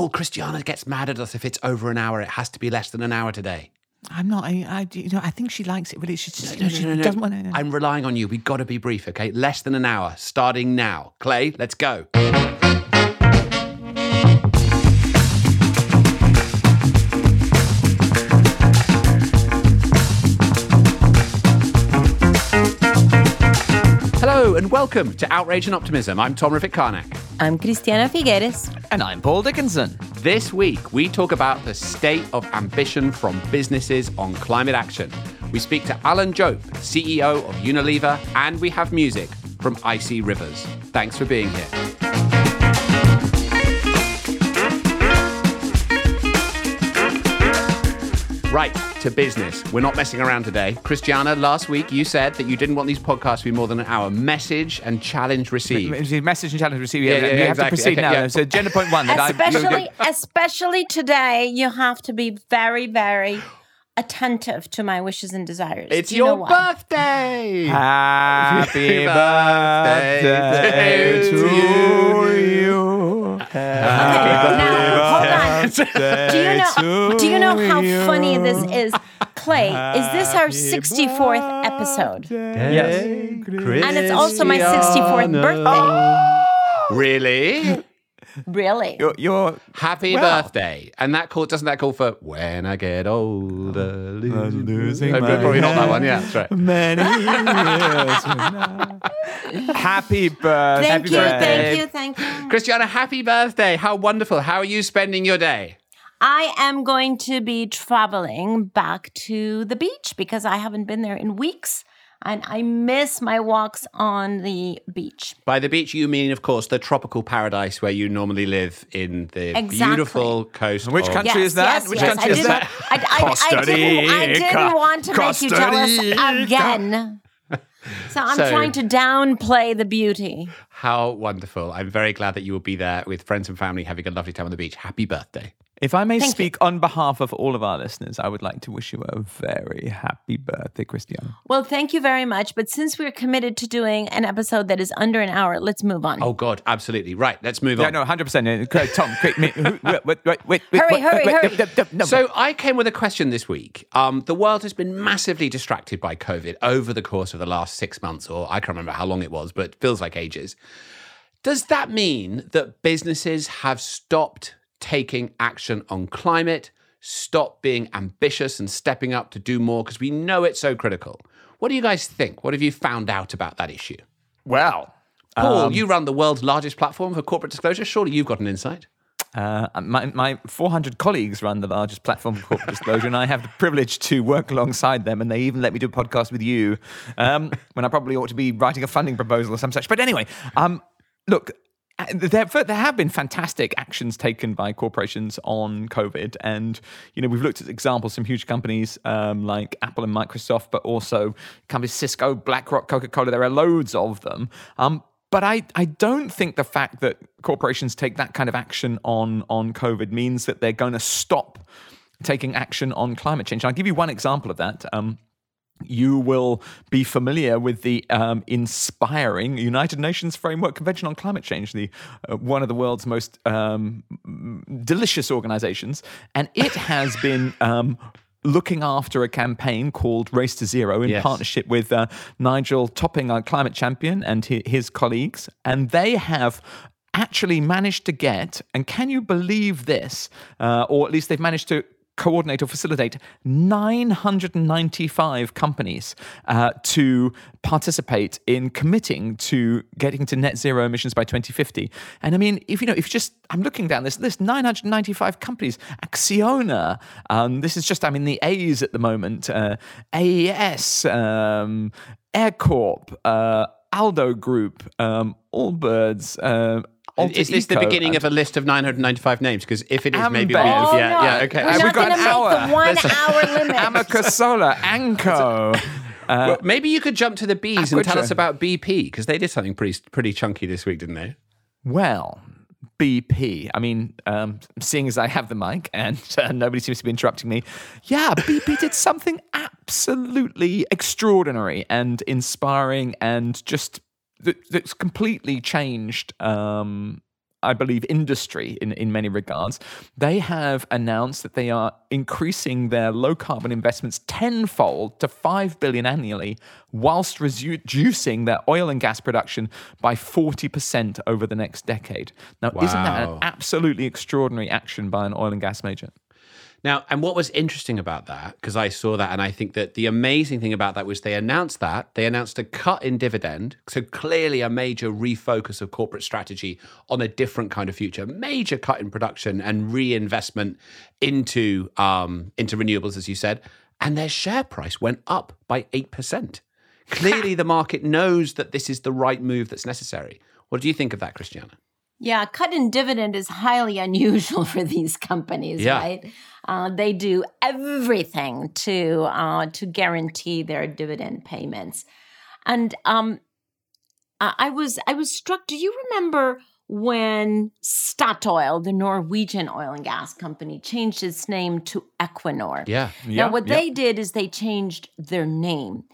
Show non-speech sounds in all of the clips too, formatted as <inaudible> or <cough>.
Paul, Christiana gets mad at us if it's over an hour. It has to be less than an hour today. I'm not. I, I, you know, I think she likes it, but it's just No, no, she no, no. doesn't want to. I'm relying on you. We've got to be brief, okay? Less than an hour, starting now. Clay, let's go. And welcome to Outrage and Optimism. I'm Tom Rivett-Carnac. I'm Christiana Figueres. And I'm Paul Dickinson. This week, we talk about the state of ambition from businesses on climate action. We speak to Alan Jope, CEO of Unilever, and we have music from Icy Rivers. Thanks for being here. Right, to business. We're not messing around today. Christiana, last week you said that you didn't want these podcasts to be more than an hour. Message and challenge received. Message and challenge received. Yeah, Yeah, yeah, you yeah, have exactly. to proceed Okay, now. yeah. So agenda point one. That I- Especially, especially today, you have to be very, very attentive to my wishes and desires. It's Do you know your why? birthday! <laughs> Happy birthday birthday to to you. You. Okay, now hold on. Do you know? Do you know how funny this is, Clay? Is this our sixty-fourth episode? Yes. And it's also my 64th birthday. Really? <laughs> Really? You're, you're Happy Well. birthday. And that call doesn't that call for when I get older losing, losing No, my probably not that one, yeah, that's right. many <laughs> years. Happy birthday. Thank you, birthday. thank you, thank you. Christiana, happy birthday. How wonderful. How are you spending your day? I am going to be traveling back to the beach because I haven't been there in weeks and I miss my walks on the beach. By the beach, you mean, of course, the tropical paradise where you normally live in the Exactly. beautiful coast. Which of- country is that? Yes, Which yes. country I is didn't, that? I, I, I, didn't, I didn't want to make you jealous again. So I'm So- trying to downplay the beauty. How wonderful. I'm very glad that you will be there with friends and family having a lovely time on the beach. Happy birthday. If I may Thank you. speak on behalf of all of our listeners, I would like to wish you a very happy birthday, Christiana. Well, thank you very much. But since we're committed to doing an episode that is under an hour, let's move on. Oh, God, absolutely. Right, let's move on. Yeah, on. no, 100%. Uh, Tom, quick, me- wait, wait, wait, wait, wait, Hurry, wait, hurry, wait, hurry. no, no, no, So I came with a question this week. Um, the world has been massively distracted by COVID over the course of the last six months, or I can't remember how long it was, but it feels like ages. Does that mean that businesses have stopped taking action on climate, Stop being ambitious and stepping up to do more? Because we know it's so critical. What do you guys think? What have you found out about that issue? well, Paul, you run the world's largest platform for corporate disclosure. Surely you've got an insight. Uh, my, my 400 colleagues run the largest platform for corporate disclosure, and I have the privilege to work alongside them. And they even let me do a podcast with you um, when I probably ought to be writing a funding proposal or some such. But anyway, um, look. Uh, There, there have been fantastic actions taken by corporations on COVID, and you know we've looked at examples from huge companies um, like Apple and Microsoft, but also companies Cisco, BlackRock, Coca-Cola. There are loads of them. Um, but I, I don't think the fact that corporations take that kind of action on, on COVID means that they're going to stop taking action on climate change. I'll give you one example of that. Um, you will be familiar with the um, inspiring United Nations Framework Convention on Climate Change, the uh, one of the world's most um, delicious organizations, and it has been. Um, Looking after a campaign called Race to Zero in Yes. partnership with uh, Nigel Topping, our climate champion, and his colleagues. And they have actually managed to get, and can you believe this? Uh, or at least they've managed to coordinate or facilitate 995 companies uh, to participate in committing to getting to net zero emissions by 2050. And I mean, if you know, if you just, I'm looking down this list, 995 companies, Acciona, um, this is just, I mean, the A's at the moment, uh, AES, um, AirCorp, uh, Aldo Group, um, Allbirds, um, Alta Is this the beginning of a list of 995 names? Because if it is, maybe we Amber. Oh, yeah, no. yeah, okay. We're Uh, not we've got an to make hour. the one There's- hour <laughs> limit. Amicus Solar, Anco. <laughs> Well, maybe you could jump to the B's and tell us about BP because they did something pretty pretty chunky this week, didn't they? Well, BP. I mean, um, seeing as I have the mic and <laughs> uh, nobody seems to be interrupting me, yeah, BP did something absolutely extraordinary and inspiring and just that, that's completely changed um, I believe, industry in, in many regards. They have announced that they are increasing their low carbon investments tenfold to 5 billion annually, whilst reducing their oil and gas production by 40% over the next decade. Now, isn't that an absolutely extraordinary action by an oil and gas major? Now, and what was interesting about that, because I saw that, and I think that the amazing thing about that was they announced that they announced a cut in dividend. So clearly, a major refocus of corporate strategy on a different kind of future, major cut in production and reinvestment into um, into renewables, as you said, and their share price went up by eight percent. Clearly, <laughs> the market knows that this is the right move that's necessary. What do you think of that, Christiana? Yeah, cut in dividend is highly unusual <laughs> for these companies, Yeah. right? Uh, they do everything to uh, to guarantee their dividend payments, and um, I was I was struck. Do you remember when Statoil, the Norwegian oil and gas company, changed its name to Equinor? Yeah. Yeah, now, what yeah. they did is they changed their name.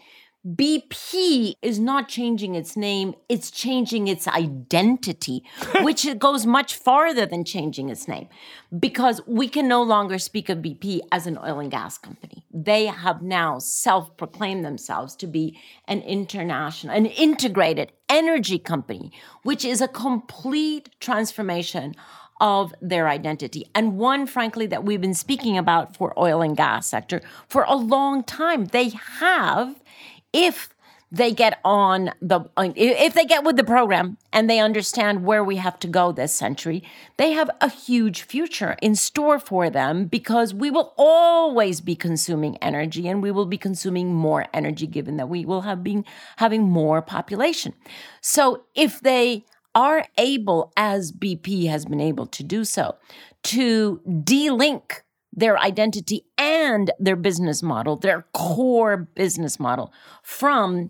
BP is not changing its name, it's changing its identity, <laughs> which goes much farther than changing its name. Because we can no longer speak of BP as an oil and gas company. They have now self proclaimed themselves to be an international, an integrated energy company, which is a complete transformation of their identity. And one frankly that we've been speaking about for oil and gas sector for a long time. They have if they get on the if they get with the program and they understand where we have to go this century they have a huge future in store for them because we will always be consuming energy and we will be consuming more energy given that we will have been having more population. So if they are able as BP has been able to do so to delink their identity and their business model, their core business model, from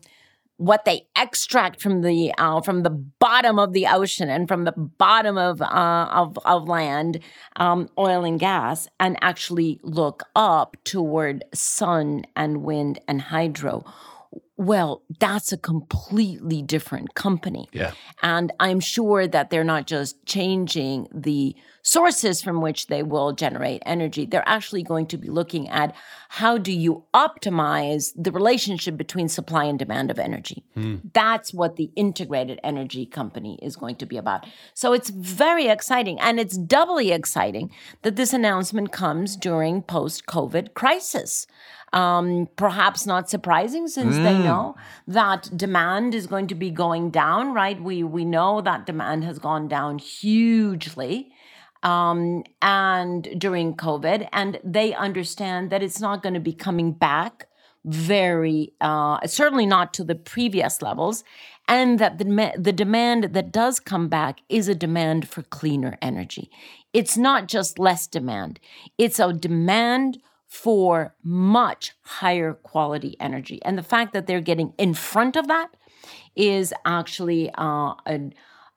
what they extract from the uh, from the bottom of the ocean and from the bottom of uh, of, of land, um, oil and gas, and actually look up toward sun and wind and hydro. Well, that's a completely different company. Yeah. And I'm sure that they're not just changing the sources from which they will generate energy. They're actually going to be looking at how do you optimize the relationship between supply and demand of energy. Hmm. That's what the integrated energy company is going to be about. So it's very exciting and it's doubly exciting that this announcement comes during post-COVID crisis um, perhaps not surprising since they know that demand is going to be going down, right? We we know that demand has gone down hugely um, and during COVID, and they understand that it's not going to be coming back very, uh, certainly not to the previous levels, and that the, the demand that does come back is a demand for cleaner energy. It's not just less demand, it's a demand for much higher quality energy. And the fact that they're getting in front of that is actually uh, a,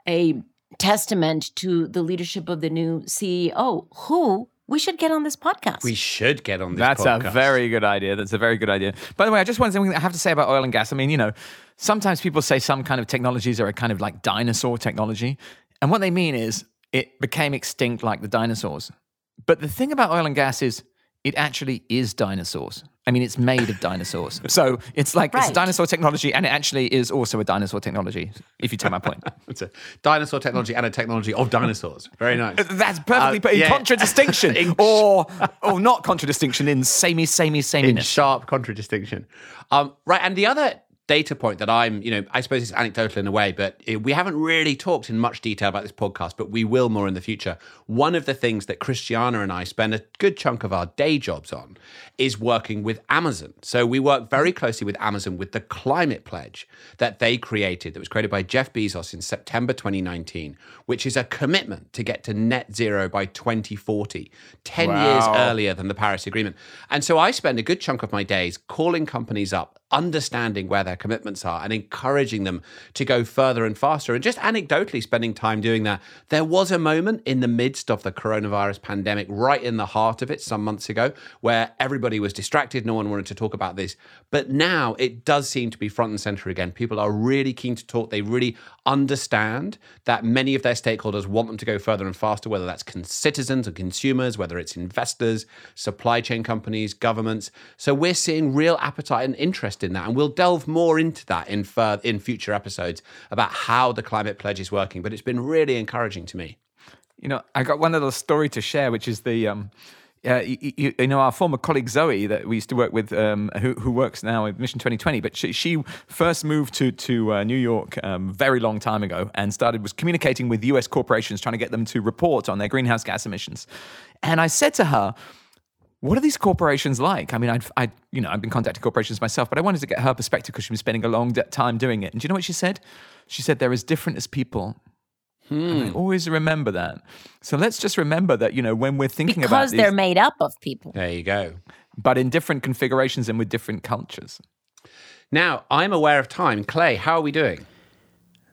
a testament to the leadership of the new CEO, who we should get on this podcast. We should get on this That's podcast. a very good idea. That's a very good idea. By the way, I just want something I have to say about oil and gas. I mean, you know, sometimes people say some kind of technologies are a kind of like dinosaur technology. And what they mean is it became extinct like the dinosaurs. But the thing about oil and gas is it actually is dinosaurs. I mean, it's made of dinosaurs. <laughs> So it's like it's Right. dinosaur technology and it actually is also a dinosaur technology, if you take my point. <laughs> It's a dinosaur technology and a technology of dinosaurs. Very nice. <laughs> That's perfectly Uh, put in yeah. contradistinction In- or or not contradistinction in samey, samey, in sharp contradistinction. Um, right, and the other data point that I'm, you know, I suppose it's anecdotal in a way, but it, we haven't really talked in much detail about this podcast, but we will more in the future. One of the things that Christiana and I spend a good chunk of our day jobs on is working with Amazon. So we work very closely with Amazon with the climate pledge that they created, that was created by Jeff Bezos in September 2019, which is a commitment to get to net zero by 2040, 10 years earlier than the Paris Agreement. And so I spend a good chunk of my days calling companies up understanding where their commitments are and encouraging them to go further and faster. And just anecdotally spending time doing that. There was a moment in the midst of the coronavirus pandemic, right in the heart of it, some months ago, where everybody was distracted. No one wanted to talk about this. But now it does seem to be front and center again. People are really keen to talk. They really understand that many of their stakeholders want them to go further and faster, whether that's citizens and consumers, whether it's investors, supply chain companies, governments. So we're seeing real appetite and interest in that. And we'll delve more into that in, fur- in future episodes about how the climate pledge is working. But it's been really encouraging to me. You know, I got one little story to share, which is the. Um, uh, you, you, know, our former colleague Zoe that we used to work with, um, who, who, works now at Mission 2020, but she, she first moved to to uh, New York um, very long time ago and started was communicating with U.S. corporations, trying to get them to report on their greenhouse gas emissions. And I said to her, what are these corporations like? I mean, I'd, i you know, I've been contacting corporations myself, but I wanted to get her perspective because she was spending a long time doing it. And do you know what she said? She said they're as different as people. Hmm. I always remember that. So let's just remember that, you know, when we're thinking because about because they're made up of people. There you go. But in different configurations and with different cultures. Now, I'm aware of time. Clay, how are we doing?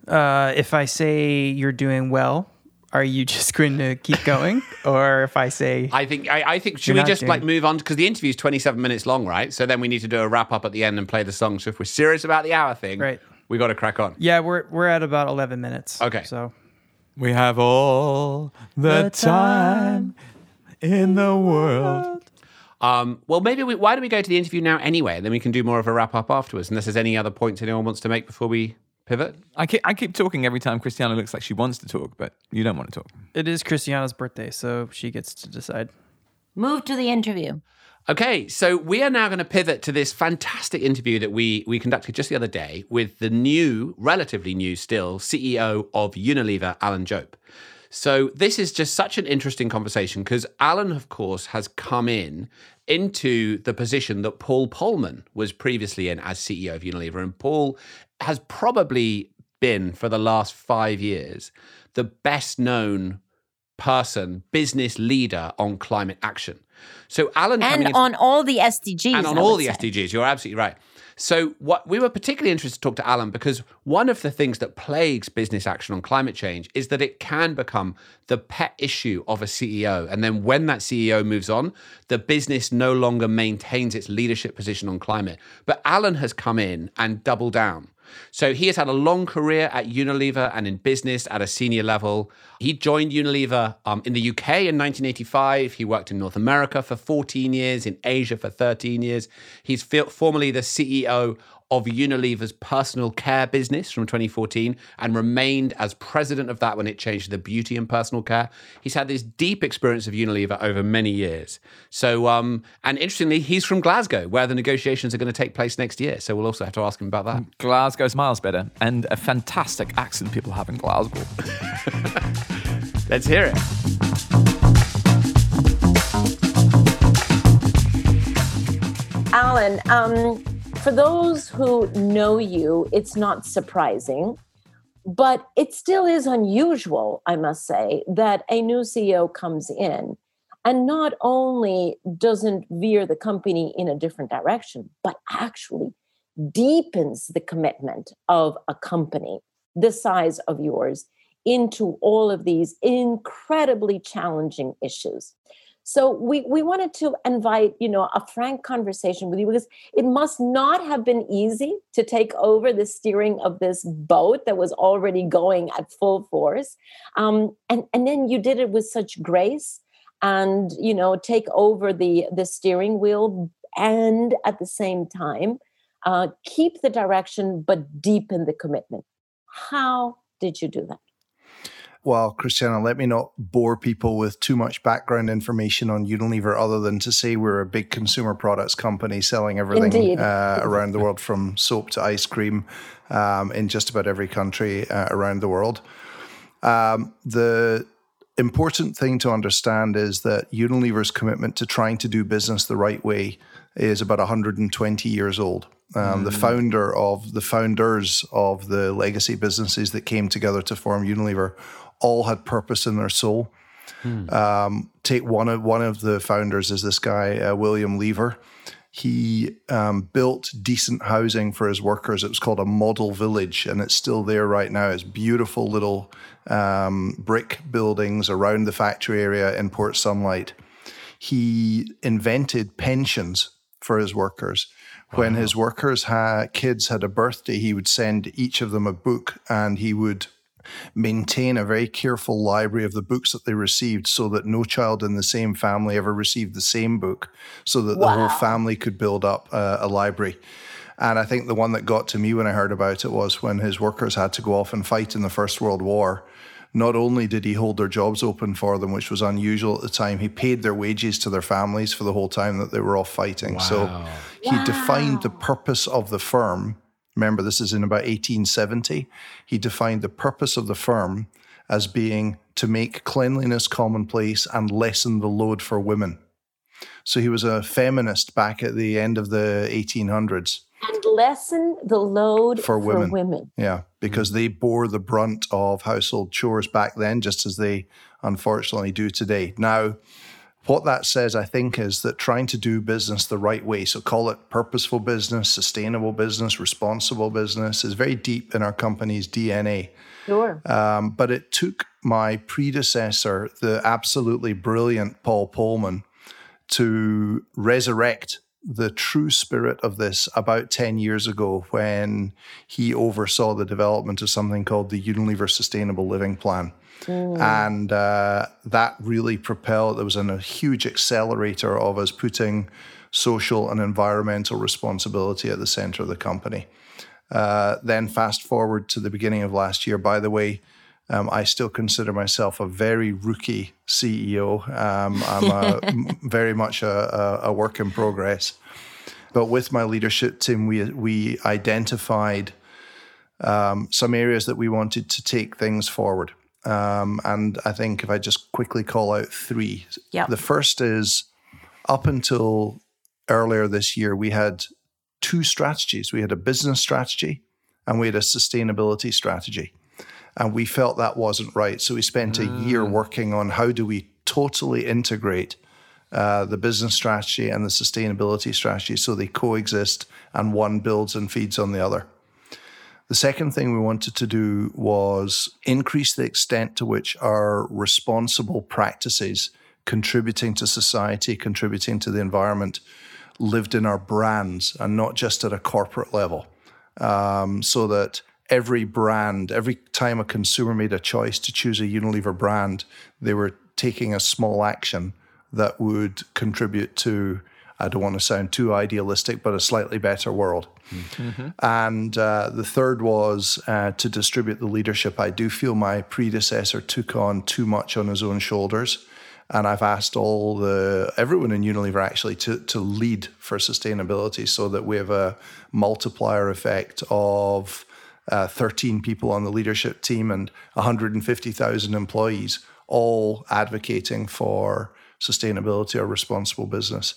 Uh, if I say you're doing well, are you <laughs> just going to keep going, or if I say I think I, I think should we just doing... like move on because the interview is twenty seven minutes long, right? So then we need to do a wrap up at the end and play the song. So if we're serious about the hour thing, right, we got to crack on. Yeah, we're we're at about eleven minutes. Okay, so we have all the, the time in the world. Um, well, maybe we, why don't we go to the interview now anyway, and then we can do more of a wrap up afterwards. Unless there's any other points anyone wants to make before we pivot? I keep, I keep talking every time Christiana looks like she wants to talk, but you don't want to talk. It is Christiana's birthday, so she gets to decide. Move to the interview. Okay, so we are now going to pivot to this fantastic interview that we we conducted just the other day with the new, relatively new still, CEO of Unilever, Alan Jope. So this is just such an interesting conversation because Alan, of course, has come in into the position that Paul Polman was previously in as CEO of Unilever, and Paul has probably been for the last five years the best known person, business leader on climate action. So Alan and on all the SDGs, and on all the say. SDGs, you're absolutely right. So what we were particularly interested to talk to Alan because one of the things that plagues business action on climate change is that it can become the pet issue of a CEO. And then when that CEO moves on, the business no longer maintains its leadership position on climate. But Alan has come in and doubled down. So he has had a long career at Unilever and in business at a senior level. He joined Unilever um, in the UK in 1985. He worked in North America for 14 years, in Asia for 13 years. He's formerly the CEO of Unilever's personal care business from 2014 and remained as president of that when it changed to the beauty and personal care. He's had this deep experience of Unilever over many years. So, um, and interestingly, he's from Glasgow, where the negotiations are going to take place next year. So we'll also have to ask him about that. Glasgow's miles better, and a fantastic accent people have in Glasgow. <laughs> Let's hear it. Alan, um, for those who know you, it's not surprising, but it still is unusual, I must say, that a new CEO comes in and not only doesn't veer the company in a different direction, but actually deepens the commitment of a company the size of yours into all of these incredibly challenging issues. So we we wanted to invite, you know, a frank conversation with you because it must not have been easy to take over the steering of this boat that was already going at full force. Um, and, and then you did it with such grace and you know take over the the steering wheel and at the same time uh, keep the direction but deepen the commitment how did you do that well, Christiana, let me not bore people with too much background information on Unilever other than to say we're a big consumer products company selling everything uh, around the world from soap to ice cream um, in just about every country uh, around the world. Um, the important thing to understand is that Unilever's commitment to trying to do business the right way is about 120 years old. Um, mm. The founder of the founders of the legacy businesses that came together to form Unilever all had purpose in their soul. Hmm. Um, take one of one of the founders is this guy uh, William Lever. He um, built decent housing for his workers. It was called a model village, and it's still there right now. It's beautiful little um, brick buildings around the factory area in Port Sunlight. He invented pensions for his workers. Wow. When his workers' had, kids had a birthday, he would send each of them a book, and he would maintain a very careful library of the books that they received so that no child in the same family ever received the same book, so that wow. the whole family could build up a, a library. And I think the one that got to me when I heard about it was when his workers had to go off and fight in the First World War. Not only did he hold their jobs open for them, which was unusual at the time, he paid their wages to their families for the whole time that they were off fighting. Wow. So he wow. defined the purpose of the firm remember this is in about 1870, he defined the purpose of the firm as being to make cleanliness commonplace and lessen the load for women. So he was a feminist back at the end of the 1800s. And lessen the load for women. For women. Yeah, because they bore the brunt of household chores back then, just as they unfortunately do today. Now, what that says, I think, is that trying to do business the right way, so call it purposeful business, sustainable business, responsible business, is very deep in our company's DNA. Sure. Um, but it took my predecessor, the absolutely brilliant Paul Polman, to resurrect the true spirit of this about 10 years ago when he oversaw the development of something called the Unilever Sustainable Living Plan. Mm. And uh, that really propelled, there was an, a huge accelerator of us putting social and environmental responsibility at the center of the company. Uh, then, fast forward to the beginning of last year, by the way, um, I still consider myself a very rookie CEO. Um, I'm a, <laughs> very much a, a, a, work in progress. But with my leadership team, we, we identified um, some areas that we wanted to take things forward. Um, and I think if I just quickly call out three, yep. the first is up until earlier this year, we had two strategies. We had a business strategy and we had a sustainability strategy. And we felt that wasn't right. So we spent mm. a year mm. working on how do we totally integrate uh, the business strategy and the sustainability strategy so they coexist and one builds and feeds on the other. The second thing we wanted to do was increase the extent to which our responsible practices contributing to society, contributing to the environment, lived in our brands and not just at a corporate level. Um, so that every brand, every time a consumer made a choice to choose a Unilever brand, they were taking a small action that would contribute to I don't want to sound too idealistic, but a slightly better world. Mm-hmm. And uh, the third was uh, to distribute the leadership. I do feel my predecessor took on too much on his own shoulders. And I've asked all the everyone in Unilever actually to to lead for sustainability, so that we have a multiplier effect of uh, 13 people on the leadership team and 150,000 employees, all advocating for sustainability or responsible business.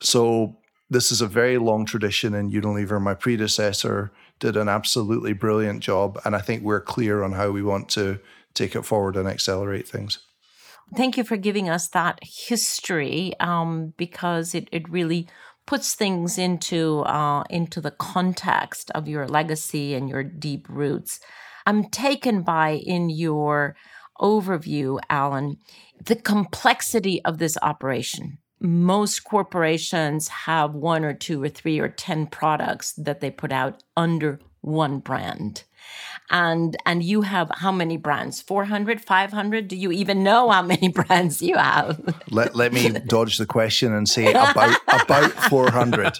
So this is a very long tradition in Unilever. My predecessor did an absolutely brilliant job, and I think we're clear on how we want to take it forward and accelerate things. Thank you for giving us that history um, because it, it really puts things into uh, into the context of your legacy and your deep roots. I'm taken by in your overview, Alan, the complexity of this operation most corporations have one or two or three or 10 products that they put out under one brand. And and you have how many brands? 400, 500? Do you even know how many <laughs> brands you have? Let, let me <laughs> dodge the question and say about about 400.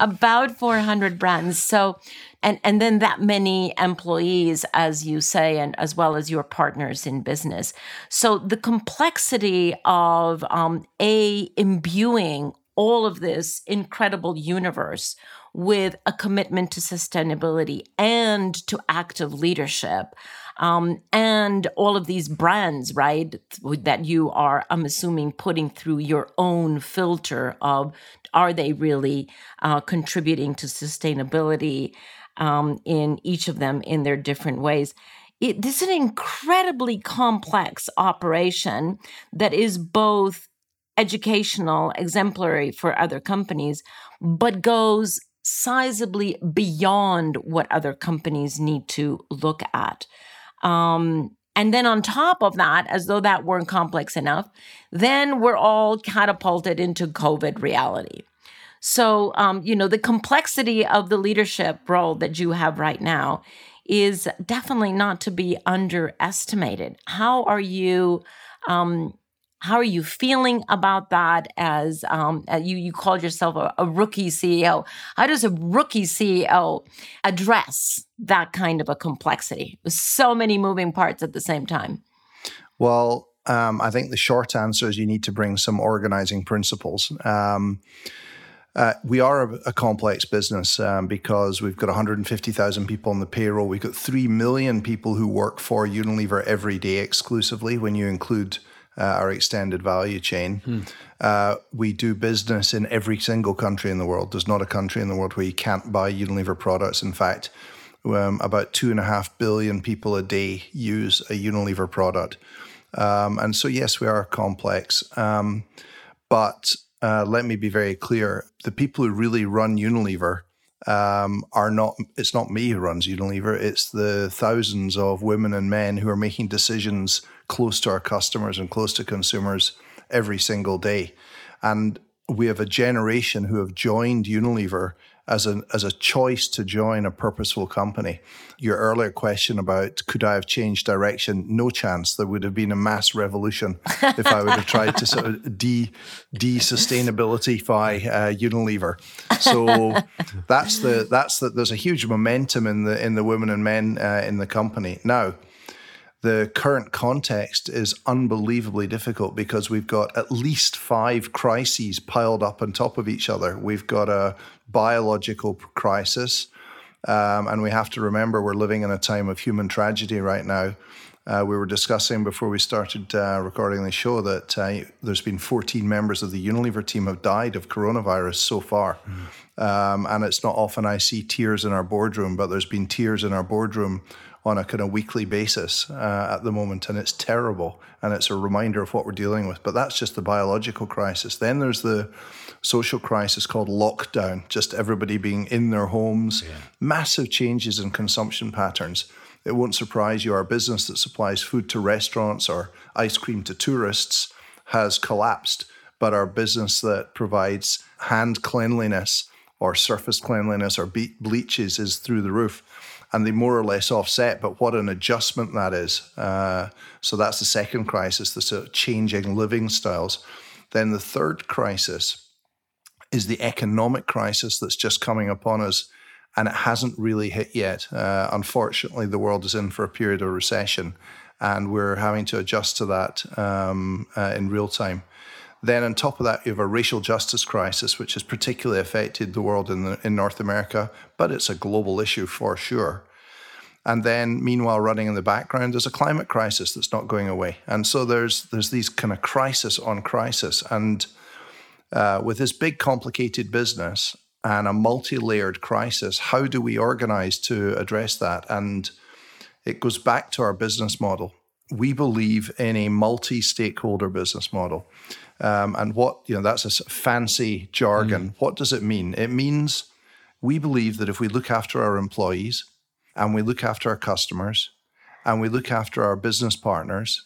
About 400 brands. So and and then that many employees as you say and as well as your partners in business so the complexity of um, a imbuing all of this incredible universe with a commitment to sustainability and to active leadership um, and all of these brands, right, that you are, I'm assuming, putting through your own filter of are they really uh, contributing to sustainability um, in each of them in their different ways. It, this is an incredibly complex operation that is both educational, exemplary for other companies, but goes sizably beyond what other companies need to look at. Um, and then on top of that, as though that weren't complex enough, then we're all catapulted into COVID reality. So, um, you know, the complexity of the leadership role that you have right now is definitely not to be underestimated. How are you? Um, how are you feeling about that? As um, uh, you you called yourself a, a rookie CEO, how does a rookie CEO address that kind of a complexity with so many moving parts at the same time? Well, um, I think the short answer is you need to bring some organizing principles. Um, uh, we are a, a complex business um, because we've got 150,000 people on the payroll. We've got 3 million people who work for Unilever every day exclusively when you include uh, our extended value chain. Hmm. Uh, we do business in every single country in the world. There's not a country in the world where you can't buy Unilever products. In fact, um, about two and a half billion people a day use a Unilever product. Um, and so, yes, we are complex. Um, but uh, let me be very clear: the people who really run Unilever um, are not. It's not me who runs Unilever. It's the thousands of women and men who are making decisions close to our customers and close to consumers every single day. And we have a generation who have joined Unilever as a as a choice to join a purposeful company. Your earlier question about could I have changed direction? No chance. There would have been a mass revolution <laughs> if I would have tried to sort of de de sustainabilityfy uh, Unilever. So that's the that's the there's a huge momentum in the in the women and men uh, in the company now the current context is unbelievably difficult because we've got at least five crises piled up on top of each other. We've got a biological crisis, um, and we have to remember we're living in a time of human tragedy right now. Uh, we were discussing before we started uh, recording the show that uh, there's been 14 members of the Unilever team have died of coronavirus so far. Mm. Um, and it's not often I see tears in our boardroom, but there's been tears in our boardroom on a kind of weekly basis uh, at the moment, and it's terrible. And it's a reminder of what we're dealing with. But that's just the biological crisis. Then there's the social crisis called lockdown, just everybody being in their homes, yeah. massive changes in consumption patterns. It won't surprise you, our business that supplies food to restaurants or ice cream to tourists has collapsed, but our business that provides hand cleanliness or surface cleanliness or bleaches is through the roof and they more or less offset. But what an adjustment that is. Uh, so that's the second crisis, the sort of changing living styles. Then the third crisis is the economic crisis that's just coming upon us, and it hasn't really hit yet. Uh, unfortunately, the world is in for a period of recession, and we're having to adjust to that um, uh, in real time. Then, on top of that, you have a racial justice crisis, which has particularly affected the world in, the, in North America, but it's a global issue for sure. And then, meanwhile, running in the background, there's a climate crisis that's not going away. And so there's there's these kind of crisis on crisis. And uh, with this big, complicated business and a multi-layered crisis, how do we organize to address that? And it goes back to our business model. We believe in a multi-stakeholder business model. Um, and what, you know, that's a fancy jargon. Mm. What does it mean? It means we believe that if we look after our employees, and we look after our customers and we look after our business partners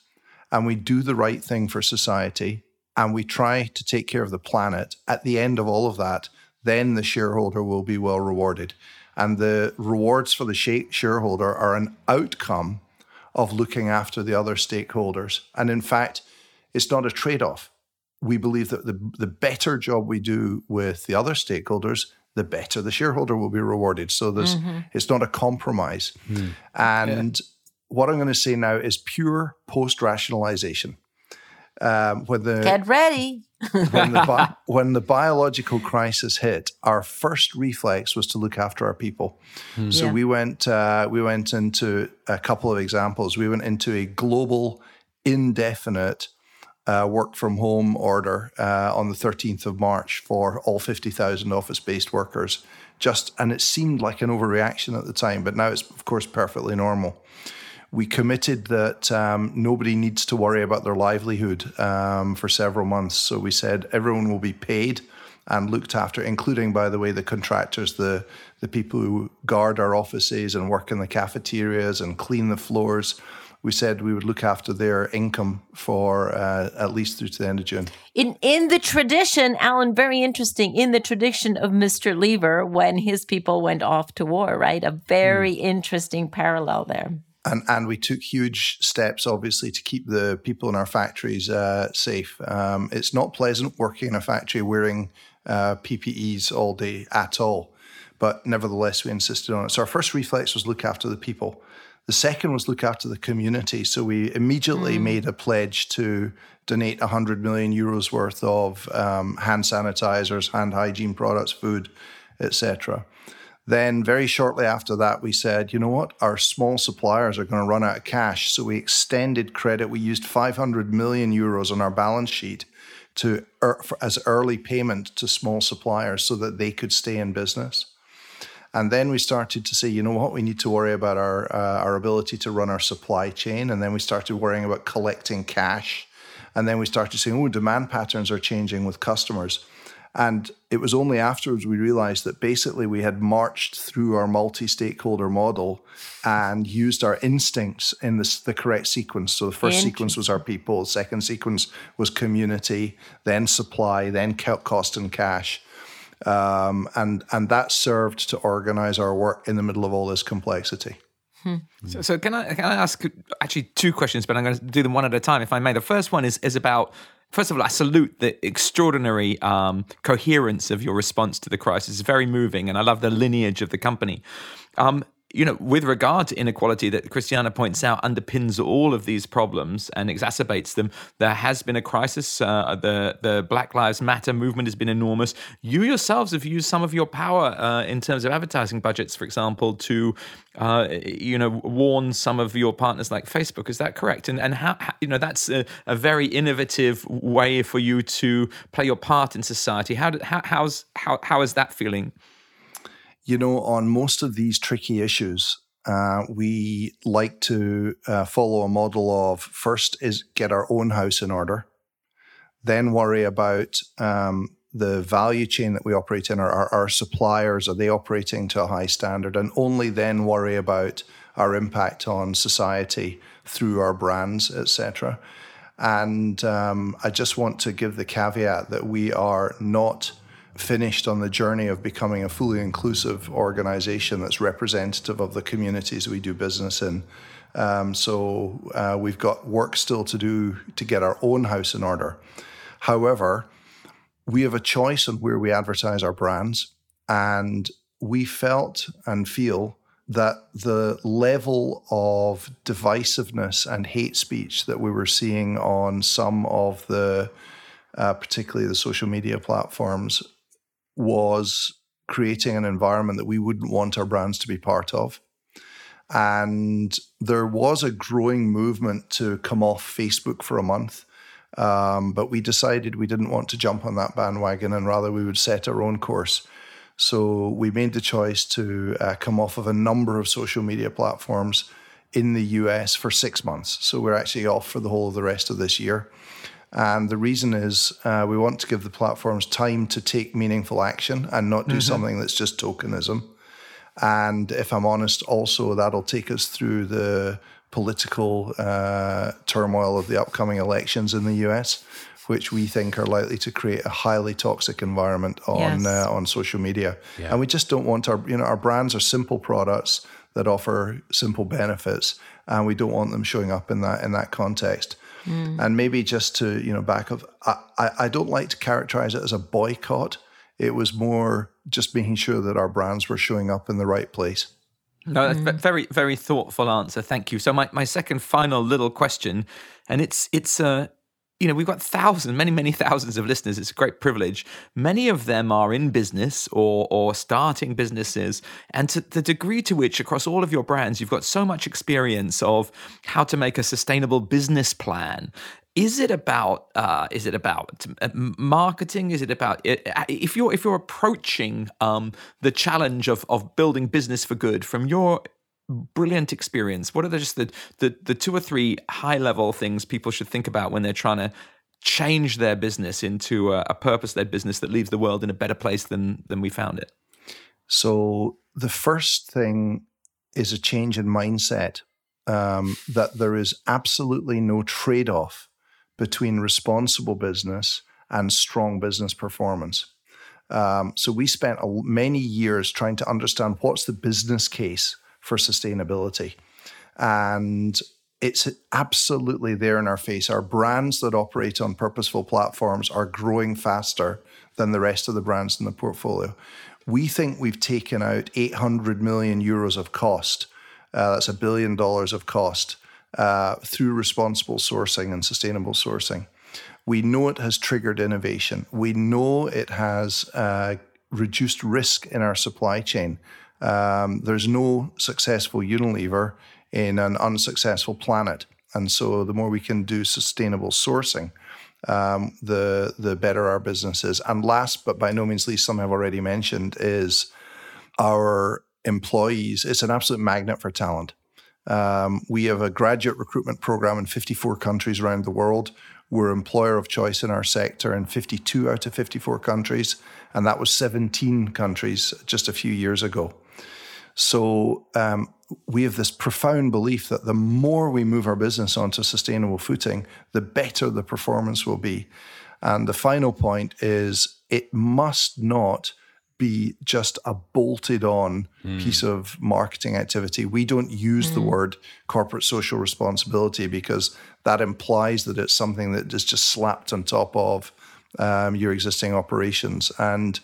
and we do the right thing for society and we try to take care of the planet, at the end of all of that, then the shareholder will be well rewarded. And the rewards for the shareholder are an outcome of looking after the other stakeholders. And in fact, it's not a trade off. We believe that the, the better job we do with the other stakeholders, the better the shareholder will be rewarded. So there's mm-hmm. it's not a compromise. Mm. And yeah. what I'm going to say now is pure post rationalization. Um, when the get ready when the bi- <laughs> when the biological crisis hit, our first reflex was to look after our people. Mm. So yeah. we went uh, we went into a couple of examples. We went into a global indefinite uh, work from home order uh, on the 13th of March for all 50,000 office based workers. Just and it seemed like an overreaction at the time, but now it's of course perfectly normal. We committed that um, nobody needs to worry about their livelihood um, for several months. So we said everyone will be paid and looked after, including, by the way, the contractors, the the people who guard our offices and work in the cafeterias and clean the floors we said we would look after their income for uh, at least through to the end of June. In in the tradition, Alan, very interesting. In the tradition of Mr. Lever, when his people went off to war, right? A very mm. interesting parallel there. And, and we took huge steps, obviously, to keep the people in our factories uh, safe. Um, it's not pleasant working in a factory wearing uh, PPEs all day at all, but nevertheless, we insisted on it. So our first reflex was look after the people. The second was look after the community. So we immediately mm. made a pledge to donate 100 million euros worth of um, hand sanitizers, hand hygiene products, food, etc. Then, very shortly after that, we said, you know what? Our small suppliers are going to run out of cash. So we extended credit. We used 500 million euros on our balance sheet to er, as early payment to small suppliers so that they could stay in business. And then we started to say, you know what, we need to worry about our uh, our ability to run our supply chain. And then we started worrying about collecting cash. And then we started saying, oh, demand patterns are changing with customers. And it was only afterwards we realized that basically we had marched through our multi stakeholder model and used our instincts in this, the correct sequence. So the first sequence was our people, the second sequence was community, then supply, then cost and cash. Um, and and that served to organize our work in the middle of all this complexity. Hmm. So, so, can I can I ask actually two questions, but I'm going to do them one at a time, if I may. The first one is is about first of all, I salute the extraordinary um, coherence of your response to the crisis. It's very moving, and I love the lineage of the company. Um, you know, with regard to inequality that Christiana points out underpins all of these problems and exacerbates them, there has been a crisis. Uh, the the Black Lives Matter movement has been enormous. You yourselves have used some of your power uh, in terms of advertising budgets, for example, to uh, you know warn some of your partners like Facebook. Is that correct? And and how, how you know that's a, a, very innovative way for you to play your part in society. How did, how how's how how is that feeling? You know, on most of these tricky issues, uh, we like to uh, follow a model of first is get our own house in order, then worry about um, the value chain that we operate in. Our, our, our, suppliers are they operating to a high standard, and only then worry about our impact on society through our brands, etc. And um, I just want to give the caveat that we are not finished on the journey of becoming a fully inclusive organization that's representative of the communities we do business in. Um, so uh, we've got work still to do to get our own house in order. However, we have a choice on where we advertise our brands, and we felt and feel that the level of divisiveness and hate speech that we were seeing on some of the, uh, particularly the social media platforms, was creating an environment that we wouldn't want our brands to be part of. And there was a growing movement to come off Facebook for a month. Um, but we decided we didn't want to jump on that bandwagon and rather we would set our own course. So we made the choice to uh, come off of a number of social media platforms in the US for six months. So we're actually off for the whole of the rest of this year. And the reason is uh, we want to give the platforms time to take meaningful action and not do mm-hmm. something that's just tokenism. And if I'm honest, also that'll take us through the political uh, turmoil of the upcoming elections in the US, which we think are likely to create a highly toxic environment on yes. uh, on social media. Yeah. And we just don't want our you know our brands are simple products that offer simple benefits, and we don't want them showing up in that in that context. Mm. And maybe just to, you know, back of, I, I don't like to characterize it as a boycott. It was more just making sure that our brands were showing up in the right place. No, that's mm. very, very thoughtful answer. Thank you. So my, my second final little question, and it's it's uh you know, we've got thousands, many, many <laughs> thousands of listeners. It's a great privilege. Many of them are in business or or starting businesses, and to the degree to which, across all of your brands, you've got so much experience of how to make a sustainable business plan. Is it about uh, is it about uh, marketing? Is it about uh, if you're if you're approaching um, the challenge of of building business for good from your brilliant experience what are the, just the, the the two or three high level things people should think about when they're trying to change their business into a, a purpose-led business that leaves the world in a better place than than we found it? So the first thing is a change in mindset um, that there is absolutely no trade-off between responsible business and strong business performance. Um, so we spent many years trying to understand what's the business case for sustainability, and it's absolutely there in our face. Our brands that operate on purposeful platforms are growing faster than the rest of the brands in the portfolio. We think we've taken out 800 million euros of cost. Uh, that's a billion dollars of cost uh, through responsible sourcing and sustainable sourcing. We know it has triggered innovation. We know it has uh, reduced risk in our supply chain. Um, there's no successful Unilever in an unsuccessful planet. And so the more we can do sustainable sourcing, um, the the better our business is. And last but by no means least, some have already mentioned, is our employees. It's an absolute magnet for talent. Um, we have a graduate recruitment program in 54 countries around the world. We're employer of choice in our sector in 52 out of 54 countries, and that was 17 countries just a few years ago. So um, we have this profound belief that the more we move our business onto sustainable footing, the better the performance will be. And the final point is it must not be just a bolted on mm. piece of marketing activity. We don't use mm. the word corporate social responsibility because that implies that it's something that is just slapped on top of um, your existing operations. And,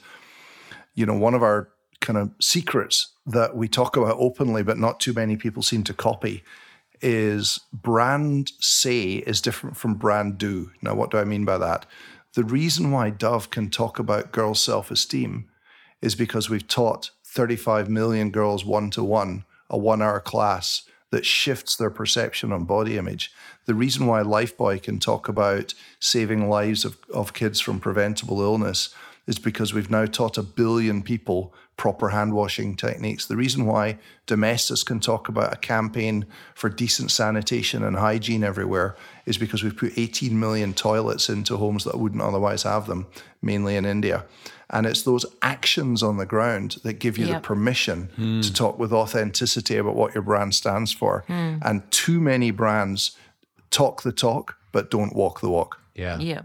you know, one of our kind of secrets that we talk about openly, but not too many people seem to copy, is brand say is different from brand do. Now, what do I mean by that? The reason why Dove can talk about girls' self esteem is because we've taught 35 million girls one to one, a one hour class that shifts their perception on body image. The reason why Lifebuoy can talk about saving lives of, of kids from preventable illness is because we've now taught a billion people proper hand washing techniques. The reason why Domestos can talk about a campaign for decent sanitation and hygiene everywhere is because we've put 18 million toilets into homes that wouldn't otherwise have them, mainly in India. And it's those actions on the ground that give you yep. the permission mm. to talk with authenticity about what your brand stands for. Mm. And too many brands talk the talk, but don't walk the walk. Yeah. Yeah.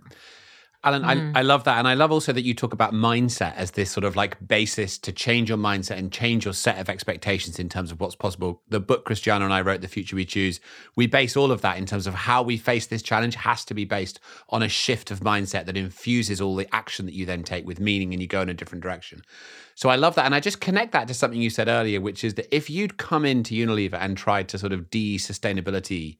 Alan, mm. I, I love that. And I love also that you talk about mindset as this sort of like basis to change your mindset and change your set of expectations in terms of what's possible. The book Christiana and I wrote, The Future We Choose, we base all of that in terms of how we face this challenge has to be based on a shift of mindset that infuses all the action that you then take with meaning and you go in a different direction. So I love that. And I just connect that to something you said earlier, which is that if you'd come into Unilever and tried to sort of de sustainability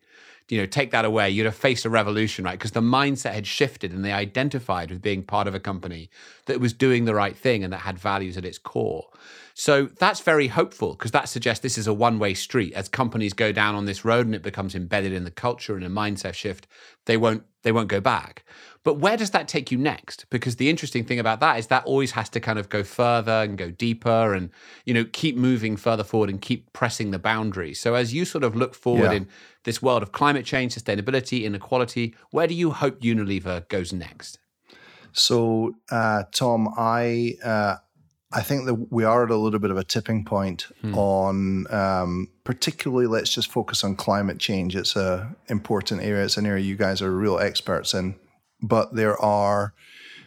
you know, take that away, you'd have faced a revolution, right? Because the mindset had shifted and they identified with being part of a company that was doing the right thing and that had values at its core. So that's very hopeful because that suggests this is a one way street. As companies go down on this road and it becomes embedded in the culture and a mindset shift, they won't they won't go back. But where does that take you next? Because the interesting thing about that is that always has to kind of go further and go deeper and, you know, keep moving further forward and keep pressing the boundaries. So as you sort of look forward yeah. in this world of climate change, sustainability, inequality, where do you hope Unilever goes next? So, uh, Tom, I uh, I think that we are at a little bit of a tipping point hmm. on, um, particularly. Let's just focus on climate change. It's a important area. It's an area you guys are real experts in but there are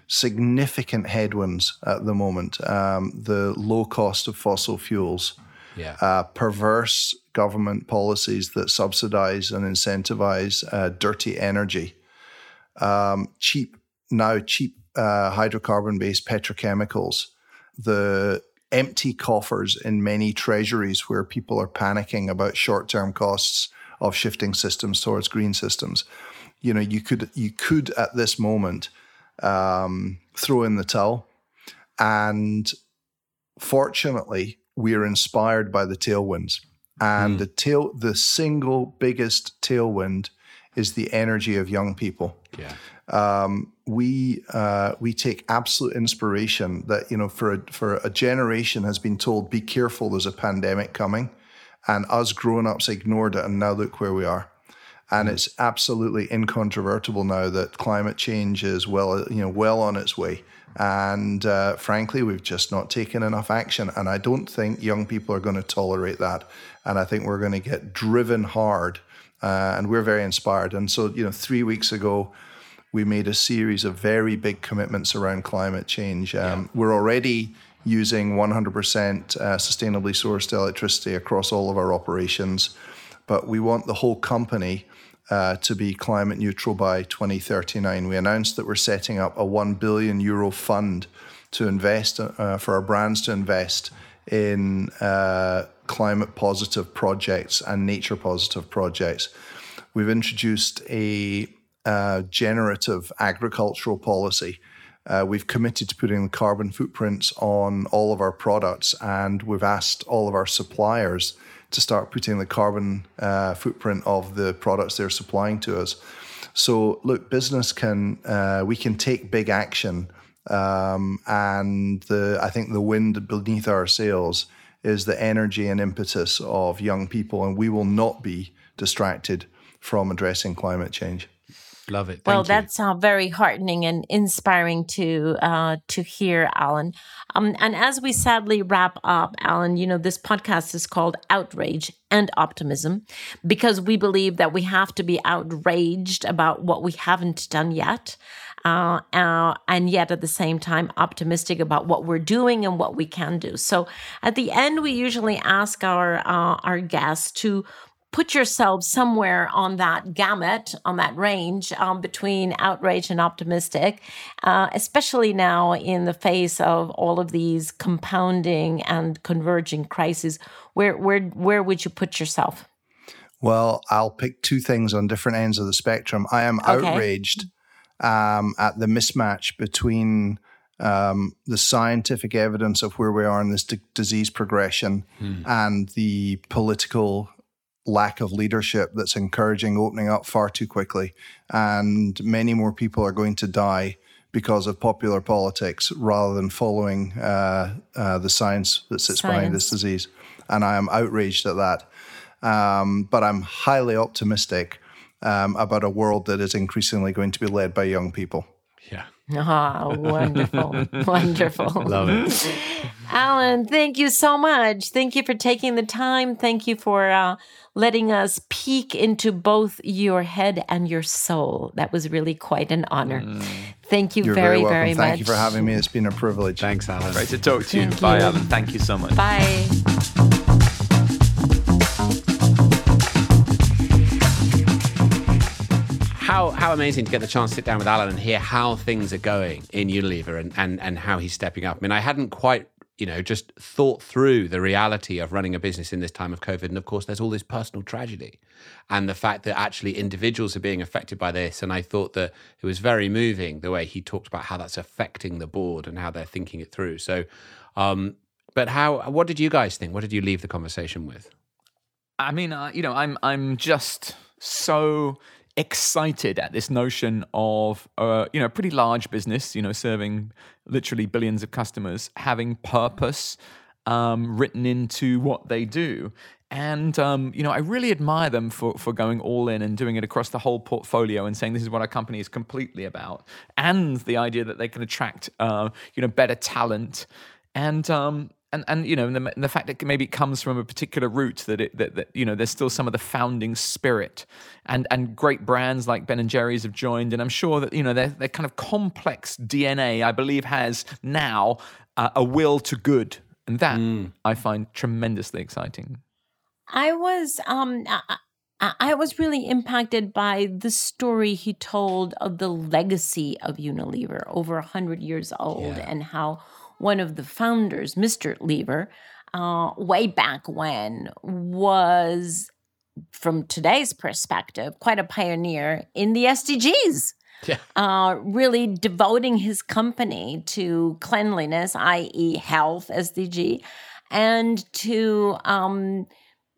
significant headwinds at the moment. Um, the low cost of fossil fuels, yeah. uh, perverse government policies that subsidize and incentivize uh, dirty energy, um, cheap now cheap uh, hydrocarbon based petrochemicals, the empty coffers in many treasuries where people are panicking about short term costs of shifting systems towards green systems you know, you could you could at this moment um, throw in the towel, and fortunately, we are inspired by the tailwinds, and mm. the tail the single biggest tailwind is the energy of young people. Yeah. Um, we uh, we take absolute inspiration that you know for a, for a generation has been told be careful there's a pandemic coming, and us grown ups ignored it and now look where we are. And it's absolutely incontrovertible now that climate change is well, you know, well on its way. And uh, frankly, we've just not taken enough action. And I don't think young people are going to tolerate that. And I think we're going to get driven hard. Uh, and we're very inspired. And so, you know, three weeks ago, we made a series of very big commitments around climate change. Um, yeah. We're already using 100% uh, sustainably sourced electricity across all of our operations, but we want the whole company uh, to be climate neutral by 2039. We announced that we're setting up a 1 billion euro fund to invest uh, for our brands to invest in uh, climate positive projects and nature positive projects. We've introduced a uh, generative agricultural policy. Uh, we've committed to putting the carbon footprints on all of our products, and we've asked all of our suppliers to start putting the carbon uh, footprint of the products they're supplying to us. So, look, business can uh, we can take big action, um, and the I think the wind beneath our sails is the energy and impetus of young people, and we will not be distracted from addressing climate change. Love it. Thank well, you. that's uh, very heartening and inspiring to uh, to hear, Alan. Um, and as we sadly wrap up, Alan, you know this podcast is called Outrage and Optimism because we believe that we have to be outraged about what we haven't done yet. Uh, uh, and yet at the same time optimistic about what we're doing and what we can do. So at the end, we usually ask our uh, our guests to put yourself somewhere on that gamut, on that range um, between outrage and optimistic, uh, especially now in the face of all of these compounding and converging crises. Where, where, where would you put yourself? Well, I'll pick two things on different ends of the spectrum. I am okay. outraged um, at the mismatch between um, the scientific evidence of where we are in this d- disease progression hmm. and the political lack of leadership that's encouraging opening up far too quickly. And many more people are going to die because of popular politics rather than following uh, uh, the science that sits science. behind this disease. And I am outraged at that. Um, but I'm highly optimistic um, about a world that is increasingly going to be led by young people. Yeah. Ah, oh, wonderful. <laughs> wonderful. Love it. Alan, thank you so much. Thank you for taking the time. Thank you for uh, letting us peek into both your head and your soul. That was really quite an honor. Mm. Thank you You're very, very, very much. Thank you for having me. It's been a privilege. Thanks, Alan. Great to talk to you. Thank Bye, you. Alan. Thank you so much. Bye. how how amazing to get the chance to sit down with Alan and hear how things are going in Unilever and and and how he's stepping up. I mean, I hadn't quite you know, just thought through the reality of running a business in this time of COVID. And of course, there's all this personal tragedy and the fact that actually individuals are being affected by this. And I thought that it was very moving the way he talked about how that's affecting the board and how they're thinking it through. So, um, but how, what did you guys think? What did you leave the conversation with? I mean, uh, you know, I'm, I'm just so excited at this notion of uh, you know a pretty large business, you know, serving literally billions of customers, having purpose um, written into what they do. And um, you know, I really admire them for for going all in and doing it across the whole portfolio and saying this is what our company is completely about, and the idea that they can attract uh, you know better talent and um, and and you know the, the fact that maybe it comes from a particular root that it that, that you know there's still some of the founding spirit and and great brands like Ben and Jerry's have joined and I'm sure that you know their their kind of complex DNA I believe has now uh, a will to good and that mm. I find tremendously exciting. I was um I, I was really impacted by the story he told of the legacy of Unilever over 100 years old yeah. and how one of the founders, Mr. Lever, uh, way back when, was, from today's perspective, quite a pioneer in the SDGs. Yeah. Uh, really devoting his company to cleanliness, i.e., health SDG, and to um,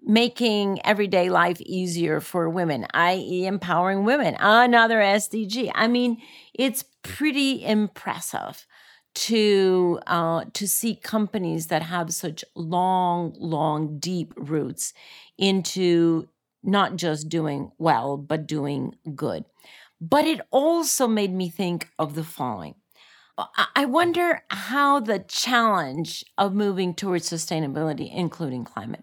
making everyday life easier for women, i.e., empowering women, another SDG. I mean, it's pretty impressive to uh, to see companies that have such long, long, deep roots into not just doing well, but doing good. But it also made me think of the following. I wonder how the challenge of moving towards sustainability, including climate,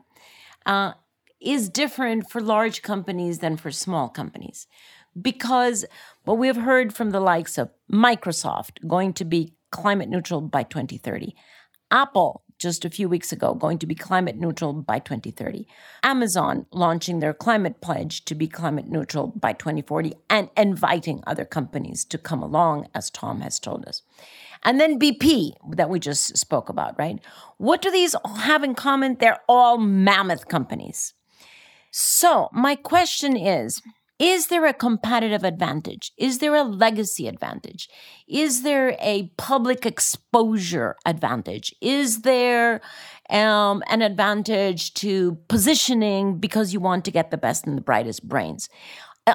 uh, is different for large companies than for small companies. Because what we have heard from the likes of Microsoft going to be climate neutral by 2030, Apple just a few weeks ago going to be climate neutral by 2030. Amazon launching their climate pledge to be climate neutral by 2040 and inviting other companies to come along, as Tom has told us. And then BP, that we just spoke about, right? What do these have in common? They're all mammoth companies. So, my question is is there a competitive advantage? Is there a legacy advantage? Is there a public exposure advantage? Is there um, an advantage to positioning because you want to get the best and the brightest brains?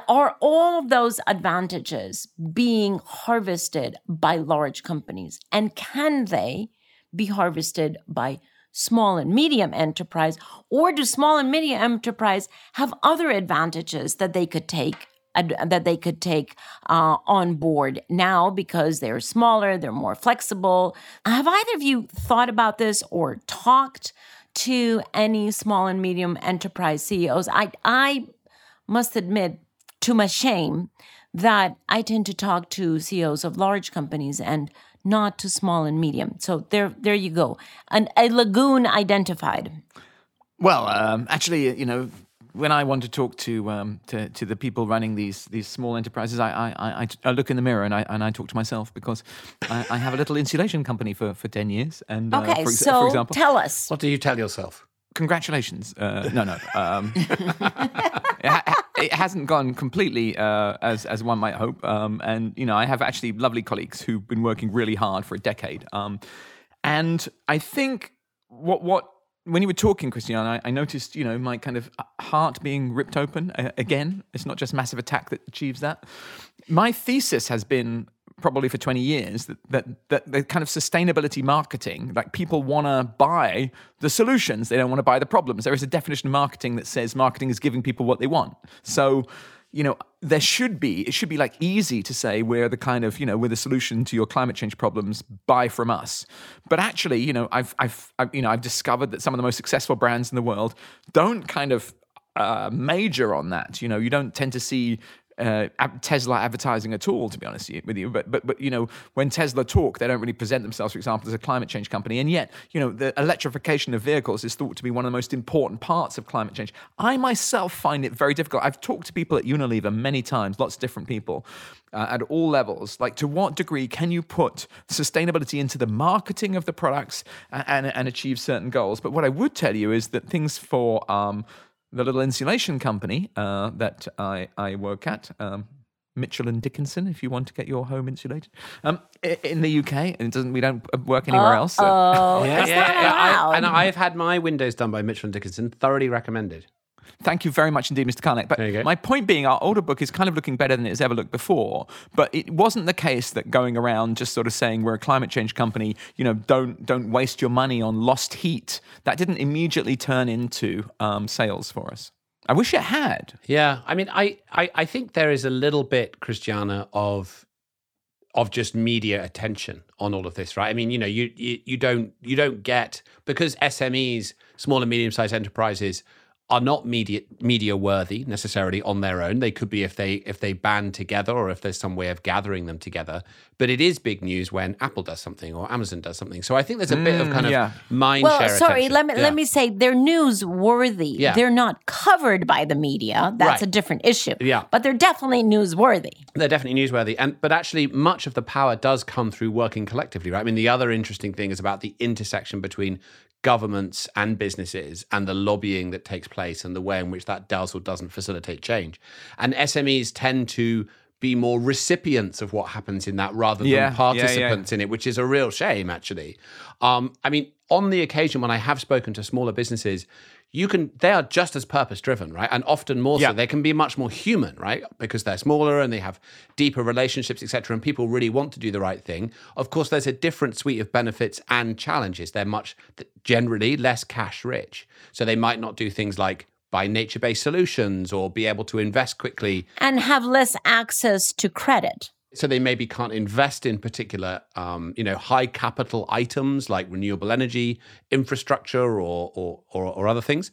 Are all of those advantages being harvested by large companies? And can they be harvested by small and medium enterprise? Or do small and medium enterprise have other advantages that they could take? that they could take uh, on board now because they're smaller, they're more flexible. Have either of you thought about this or talked to any small and medium enterprise CEOs? I, I must admit, to my shame, that I tend to talk to CEOs of large companies and not to small and medium. So there, there you go, An, a lagoon identified. Well, um, actually, you know, when I want to talk to um, to, to the people running these these small enterprises, I I, I, I look in the mirror and I and I talk to myself because I, I have a little insulation company for, for ten years. And uh, okay, for, so for example, tell us what do you tell yourself? Congratulations! Uh, no, no. <laughs> Um, it, ha- it, hasn't gone completely uh, as as one might hope. Um, and you know, I have actually lovely colleagues who've been working really hard for a decade. Um, and I think what what when you were talking, Christiana, I, I, noticed, you know, my kind of heart being ripped open uh, again. It's not just massive attack that achieves that. My thesis has been probably for 20 years that, that, that the kind of sustainability marketing, like people want to buy the solutions, they don't want to buy the problems. There is a definition of marketing that says marketing is giving people what they want. So, you know, there should be, it should be like easy to say we're the kind of, you know, we're the solution to your climate change problems, buy from us. But actually, you know, I've, I've, I've you know, I've discovered that some of the most successful brands in the world don't kind of uh, major on that. You know, you don't tend to see uh, Tesla advertising at all, to be honest with you. But but but you know, when Tesla talk, they don't really present themselves, for example, as a climate change company. And yet, you know, the electrification of vehicles is thought to be one of the most important parts of climate change. I myself find it very difficult. I've talked to people at Unilever many times, lots of different people. Uh, at all levels, like to what degree can you put sustainability into the marketing of the products and, and, and achieve certain goals? But what I would tell you is that things for um, the little insulation company uh, that I, I work at, um, Mitchell and Dickinson, if you want to get your home insulated. Um, in the UK, and it doesn't we don't work anywhere uh, else. So. Oh, yeah, yeah, yeah. I, and I've had my windows done by Mitchell and Dickinson. Thoroughly recommended. Thank you very much indeed, Mr. Carnac. But my point being, our older book is kind of looking better than it's ever looked before. But it wasn't the case that going around just sort of saying we're a climate change company, you know, don't don't waste your money on lost heat. That didn't immediately turn into um, sales for us. I wish it had. Yeah, I mean, I, I I think there is a little bit, Christiana, of of just media attention on all of this, right? I mean, you know, you you, you don't you don't get because SMEs, small and medium sized enterprises are not media media worthy necessarily on their own. They could be if they if they band together or if there's some way of gathering them together. But it is big news when Apple does something or Amazon does something. So I think there's a mm, bit of mm, kind yeah. of mind well, share. sorry, attention. let me yeah. let me say they're newsworthy. Yeah. They're not covered by the media. That's right. a different issue. Yeah. But they're definitely newsworthy. They're definitely newsworthy. And but actually much of the power does come through working collectively, right? I mean, the other interesting thing is about the intersection between governments and businesses and the lobbying that takes place and the way in which that does or doesn't facilitate change. And SMEs tend to be more recipients of what happens in that rather than yeah, participants yeah, yeah. in it, which is a real shame, actually. Um, I mean, on the occasion when I have spoken to smaller businesses, you can they are just as purpose driven right and often more yeah. so they can be much more human right because they're smaller and they have deeper relationships etc and people really want to do the right thing of course there's a different suite of benefits and challenges they're much generally less cash rich so they might not do things like buy nature based solutions or be able to invest quickly. And have less access to credit. So they maybe can't invest in particular, um, you know, high capital items like renewable energy, infrastructure, or, or, or, or other things.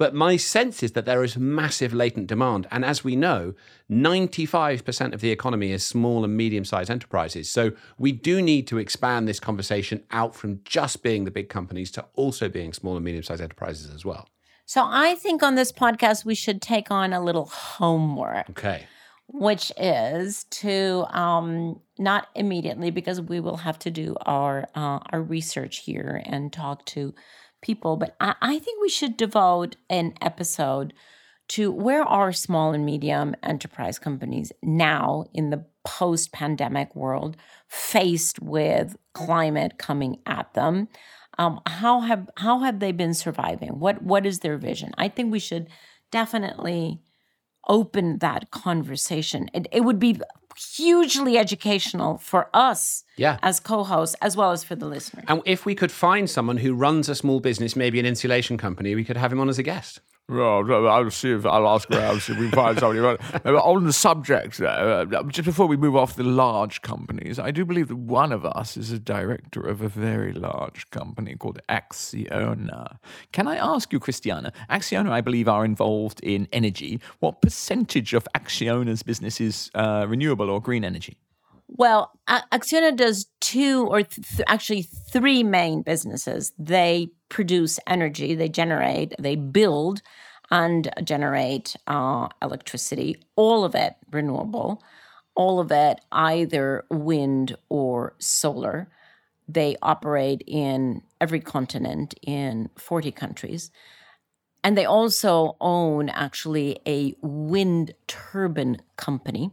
But my sense is that there is massive latent demand. And as we know, 95% of the economy is small and medium sized enterprises. So we do need to expand this conversation out from just being the big companies to also being small and medium sized enterprises as well. So I think on this podcast, we should take on a little homework. Okay. Which is to um, not immediately because we will have to do our uh, our research here and talk to people. But I, I think we should devote an episode to where are small and medium enterprise companies now in the post pandemic world faced with climate coming at them. Um, how have how have they been surviving? What what is their vision? I think we should definitely open that conversation. It, it would be hugely educational for us yeah. as co-hosts as well as for the listener. And if we could find someone who runs a small business, maybe an insulation company, we could have him on as a guest. Well, I'll see if I'll ask around see if we can find somebody. But on the subject, though, uh, just before we move off the large companies, I do believe that one of us is a director of a very large company called Acciona. Can I ask you, Christiana? Acciona, I believe, are involved in energy. What percentage of Acciona's business is uh, renewable or green energy? Well, Acciona does two or th- actually three main businesses. They produce energy, they generate, they build and generate uh, electricity, all of it renewable, all of it either wind or solar. They operate in every continent in 40 countries. And they also own actually a wind turbine company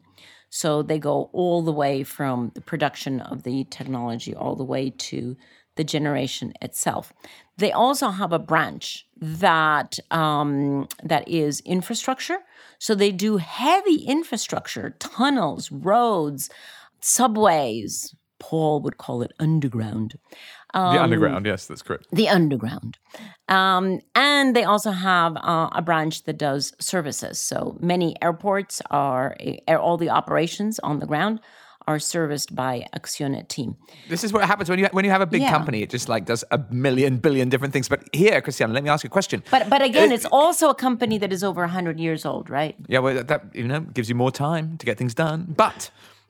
so they go all the way from the production of the technology all the way to the generation itself. They also have a branch that um, that is infrastructure. So they do heavy infrastructure, tunnels, roads, subways. Paul would call it underground. Um, the underground, yes, that's correct. The underground. Um, and they also have uh, a branch that does services. So many airports are, all the operations on the ground are serviced by Acciona team. This is what happens when you when you have a big yeah. company. It just like does a million billion different things. But here, Christiana, let me ask you a question. But but again, uh, it's also a company that is over hundred years old, right? Yeah, well, that you know gives you more time to get things done. But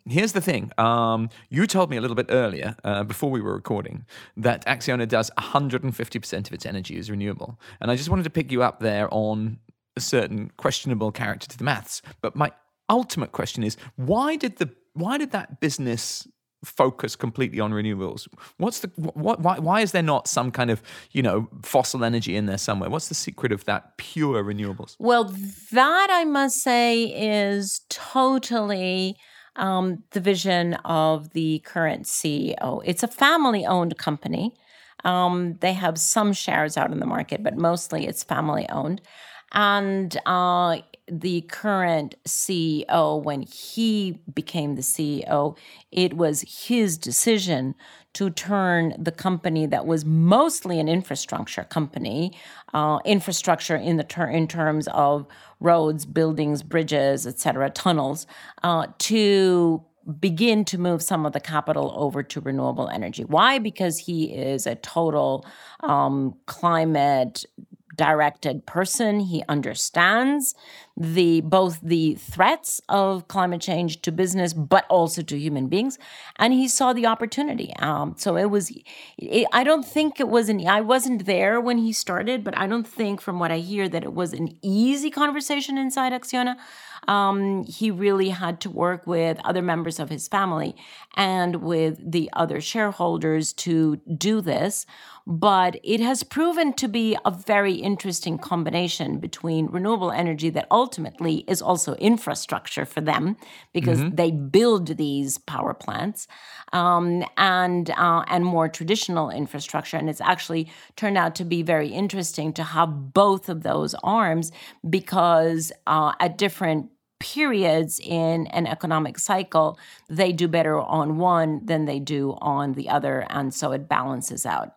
Here's the thing. Um, you told me a little bit earlier, uh, before we were recording, that Acciona does 150% of its energy is renewable. And I just wanted to pick you up there on a certain questionable character to the maths. But my ultimate question is why did the why did that business focus completely on renewables what's the what why, why is there not some kind of you know fossil energy in there somewhere what's the secret of that pure renewables well that i must say is totally um, the vision of the current CEO. It's a family owned company. Um, they have some shares out in the market, but mostly it's family owned. And uh, the current CEO, when he became the CEO, it was his decision to turn the company that was mostly an infrastructure company, uh, infrastructure in the ter- in terms of roads, buildings, bridges, etc., tunnels, uh, to begin to move some of the capital over to renewable energy. Why? Because he is a total um, climate directed person. He understands the both the threats of climate change to business, but also to human beings, and he saw the opportunity. Um, so it was. It, I don't think it was an. I wasn't there when he started, but I don't think, from what I hear, that it was an easy conversation inside Acciona um, he really had to work with other members of his family and with the other shareholders to do this. But it has proven to be a very interesting combination between renewable energy that ultimately is also infrastructure for them because mm-hmm. they build these power plants um, and uh, and more traditional infrastructure. And it's actually turned out to be very interesting to have both of those arms because uh, at different periods in an economic cycle, they do better on one than they do on the other. And so it balances out.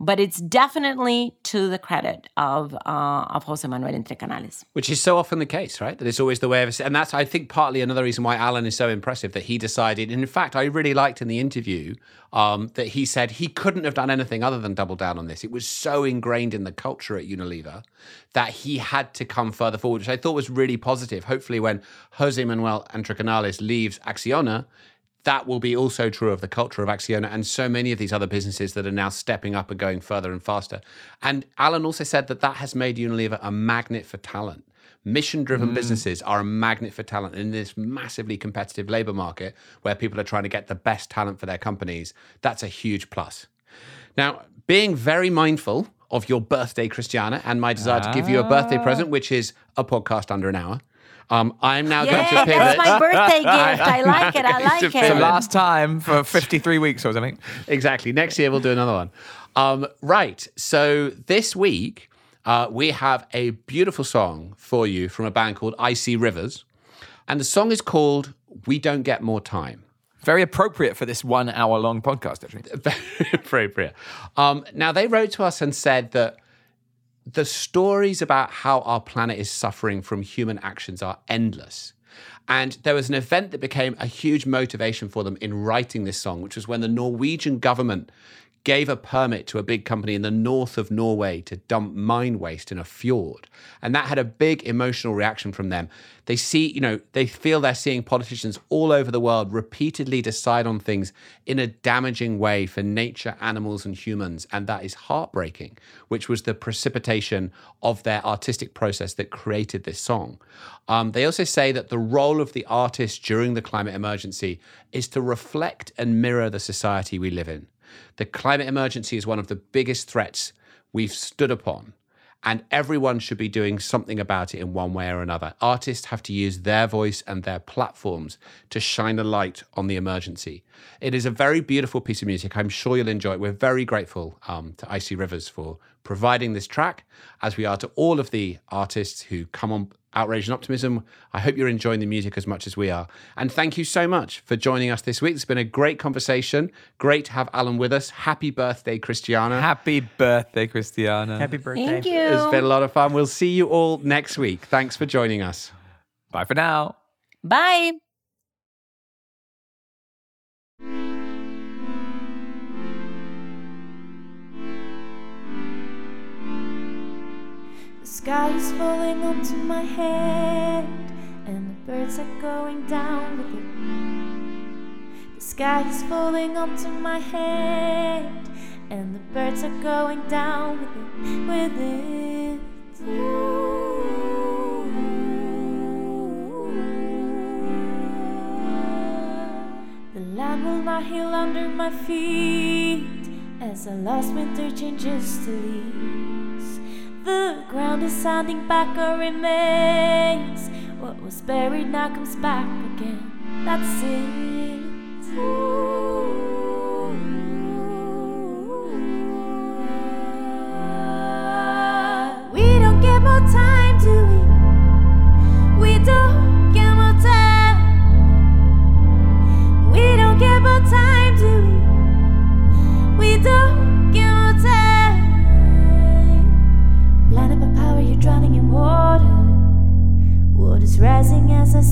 But it's definitely to the credit of uh, of Jose Manuel Entrecanales. Which is so often the case, right? That it's always the way of, and that's I think partly another reason why Alan is so impressive that he decided. And in fact, I really liked in the interview um, that he said he couldn't have done anything other than double down on this. It was so ingrained in the culture at Unilever that he had to come further forward, which I thought was really positive. Hopefully, when Jose Manuel Entrecanales leaves Acciona, that will be also true of the culture of Acciona and so many of these other businesses that are now stepping up and going further and faster. And Alan also said that that has made Unilever a magnet for talent. Mission driven mm. businesses are a magnet for talent in this massively competitive labor market where people are trying to get the best talent for their companies. That's a huge plus. Now, being very mindful of your birthday, Christiana, and my desire ah. to give you a birthday present, which is a podcast under an hour. Um, I'm now yeah, going to pivot. That's my birthday <laughs> gift. I like it. I like it. The last time for 53 weeks or something. Exactly. Next year we'll do another one. Um, right. So this week uh, we have a beautiful song for you from a band called Icy Rivers, and the song is called "We Don't Get More Time." Very appropriate for this one hour long podcast, actually. <laughs> Very appropriate. Um, now, they wrote to us and said that the stories about how our planet is suffering from human actions are endless. And there was an event that became a huge motivation for them in writing this song, which was when the Norwegian government gave a permit to a big company in the north of Norway to dump mine waste in a fjord. And that had a big emotional reaction from them. They see, you know, they feel they're seeing politicians all over the world repeatedly decide on things in a damaging way for nature, animals, and humans. And that is heartbreaking, which was the precipitation of their artistic process that created this song. Um, they also say that the role of the artist during the climate emergency is to reflect and mirror the society we live in. The climate emergency is one of the biggest threats we've stood upon, and everyone should be doing something about it in one way or another. Artists have to use their voice and their platforms to shine a light on the emergency. It is a very beautiful piece of music. I'm sure you'll enjoy it. We're very grateful um, to Icy Rivers for providing this track, as we are to all of the artists who come on Outrage and Optimism. I hope you're enjoying the music as much as we are. And thank you so much for joining us this week. It's been a great conversation. Great to have Alan with us. Happy birthday, Christiana. Happy birthday, Christiana. Happy birthday. Thank you. It's been a lot of fun. We'll see you all next week. Thanks for joining us. Bye for now. Bye. Sky is falling onto my head, and the birds are going down with it. The sky is falling onto my head, and the birds are going down with it, with it. The land will not heal under my feet as the last winter changes to leaves. The ground is sounding back our remains. What was buried now comes back again. That's it.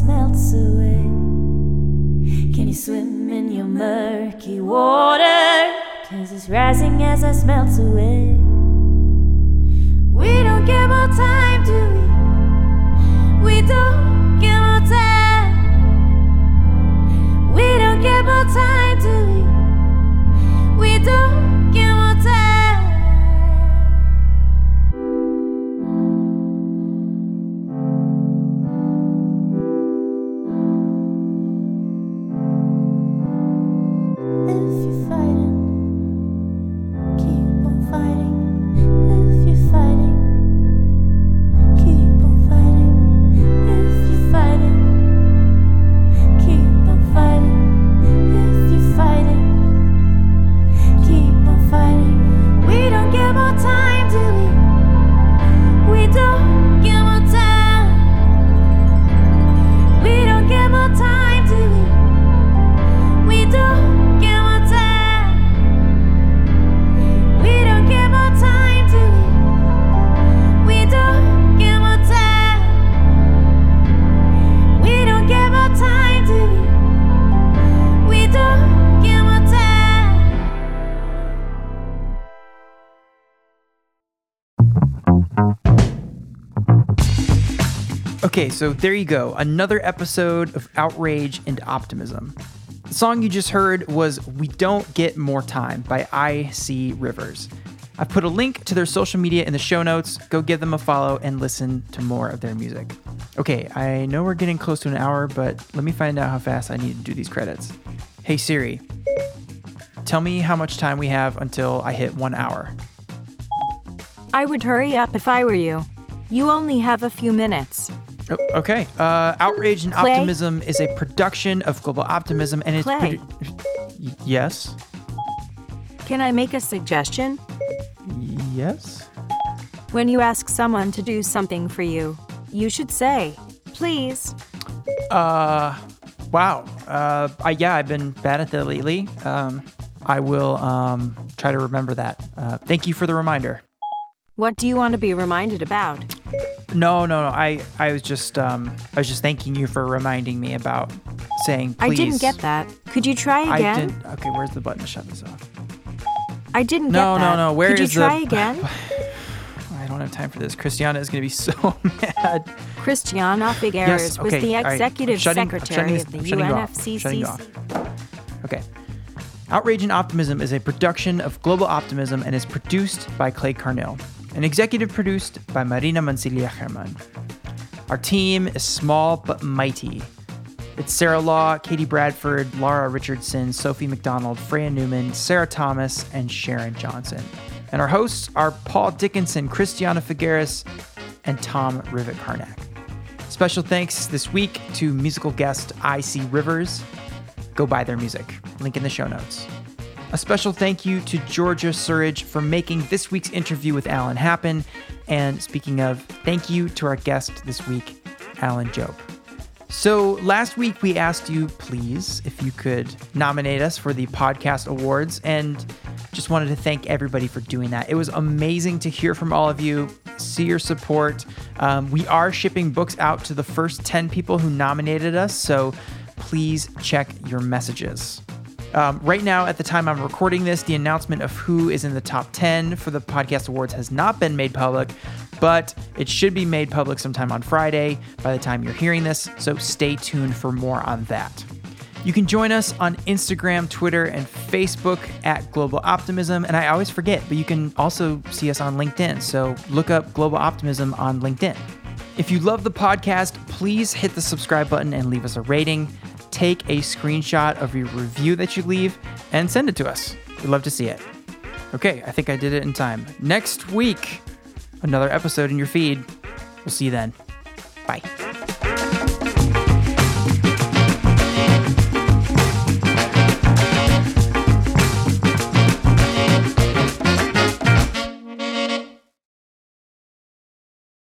Melts away. Can you swim in your murky water? Cause it's rising as ice melts away. We don't get more Okay, so there you go. Another episode of Outrage and Optimism. The song you just heard was We Don't Get More Time by I.C. Rivers. I've put a link to their social media in the show notes. Go give them a follow and listen to more of their music. Okay, I know we're getting close to an hour, but let me find out how fast I need to do these credits. Hey Siri, tell me how much time we have until I hit one hour. I would hurry up if I were you. You only have a few minutes. Oh, okay. Uh, Outrage and. Optimism is a production of Global Optimism, and it's produ- yes, Can I make a suggestion? yes. When you ask someone to do something for you, you should say, please. Uh, wow. Uh, I, yeah, I've been bad at that lately. Um, I will um try to remember that. Uh, thank you for the reminder. What do you want to be reminded about? No, no, no. I, I was just um, I was just thanking you for reminding me about saying please. I didn't get that. Could you try I again? didn't. Okay, where's the button to shut this off? I didn't No, get no, that. no, where Could you is the- try <laughs> again? I don't have time for this. Christiana is going to be <laughs> so mad. Christiana Figueres Yes, was the executive I'm shutting- secretary shutting of the this- I'm shutting you off. I'm shutting you UNFCCC. Okay. Outrage and Optimism is a production of Global Optimism and is produced by Clay Carnill and executive produced by Marina Mansilla-Hermann. Our team is small but mighty. It's Sarah Law, Katie Bradford, Laura Richardson, Sophie McDonald, Freya Newman, Sarah Thomas, and Sharon Johnson. And our hosts are Paul Dickinson, Christiana Figueres, and Tom Rivett-Carnac. Special thanks this week to musical guest I.C. Rivers. Go buy their music. Link in the show notes. A special thank you to Georgia Surridge for making this week's interview with Alan happen. And speaking of, thank you to our guest this week, Alan Jope. So last week we asked you, please, if you could nominate us for the podcast awards, and just wanted to thank everybody for doing that. It was amazing to hear from all of you, see your support. Um, we are shipping books out to the first 10 people who nominated us, so please check your messages. Um, right now, at the time I'm recording this, the announcement of who is in the top 10 for the podcast awards has not been made public, but it should be made public sometime on Friday by the time you're hearing this, so stay tuned for more on that. You can join us on Instagram, Twitter, and Facebook at Global Optimism. And I always forget, but you can also see us on LinkedIn. So look up Global Optimism on LinkedIn. If you love the podcast, please hit the subscribe button and leave us a rating. Take a screenshot of your review that you leave and send it to us. We'd love to see it. Okay, I think I did it in time. Next week, another episode in your feed. We'll see you then. Bye.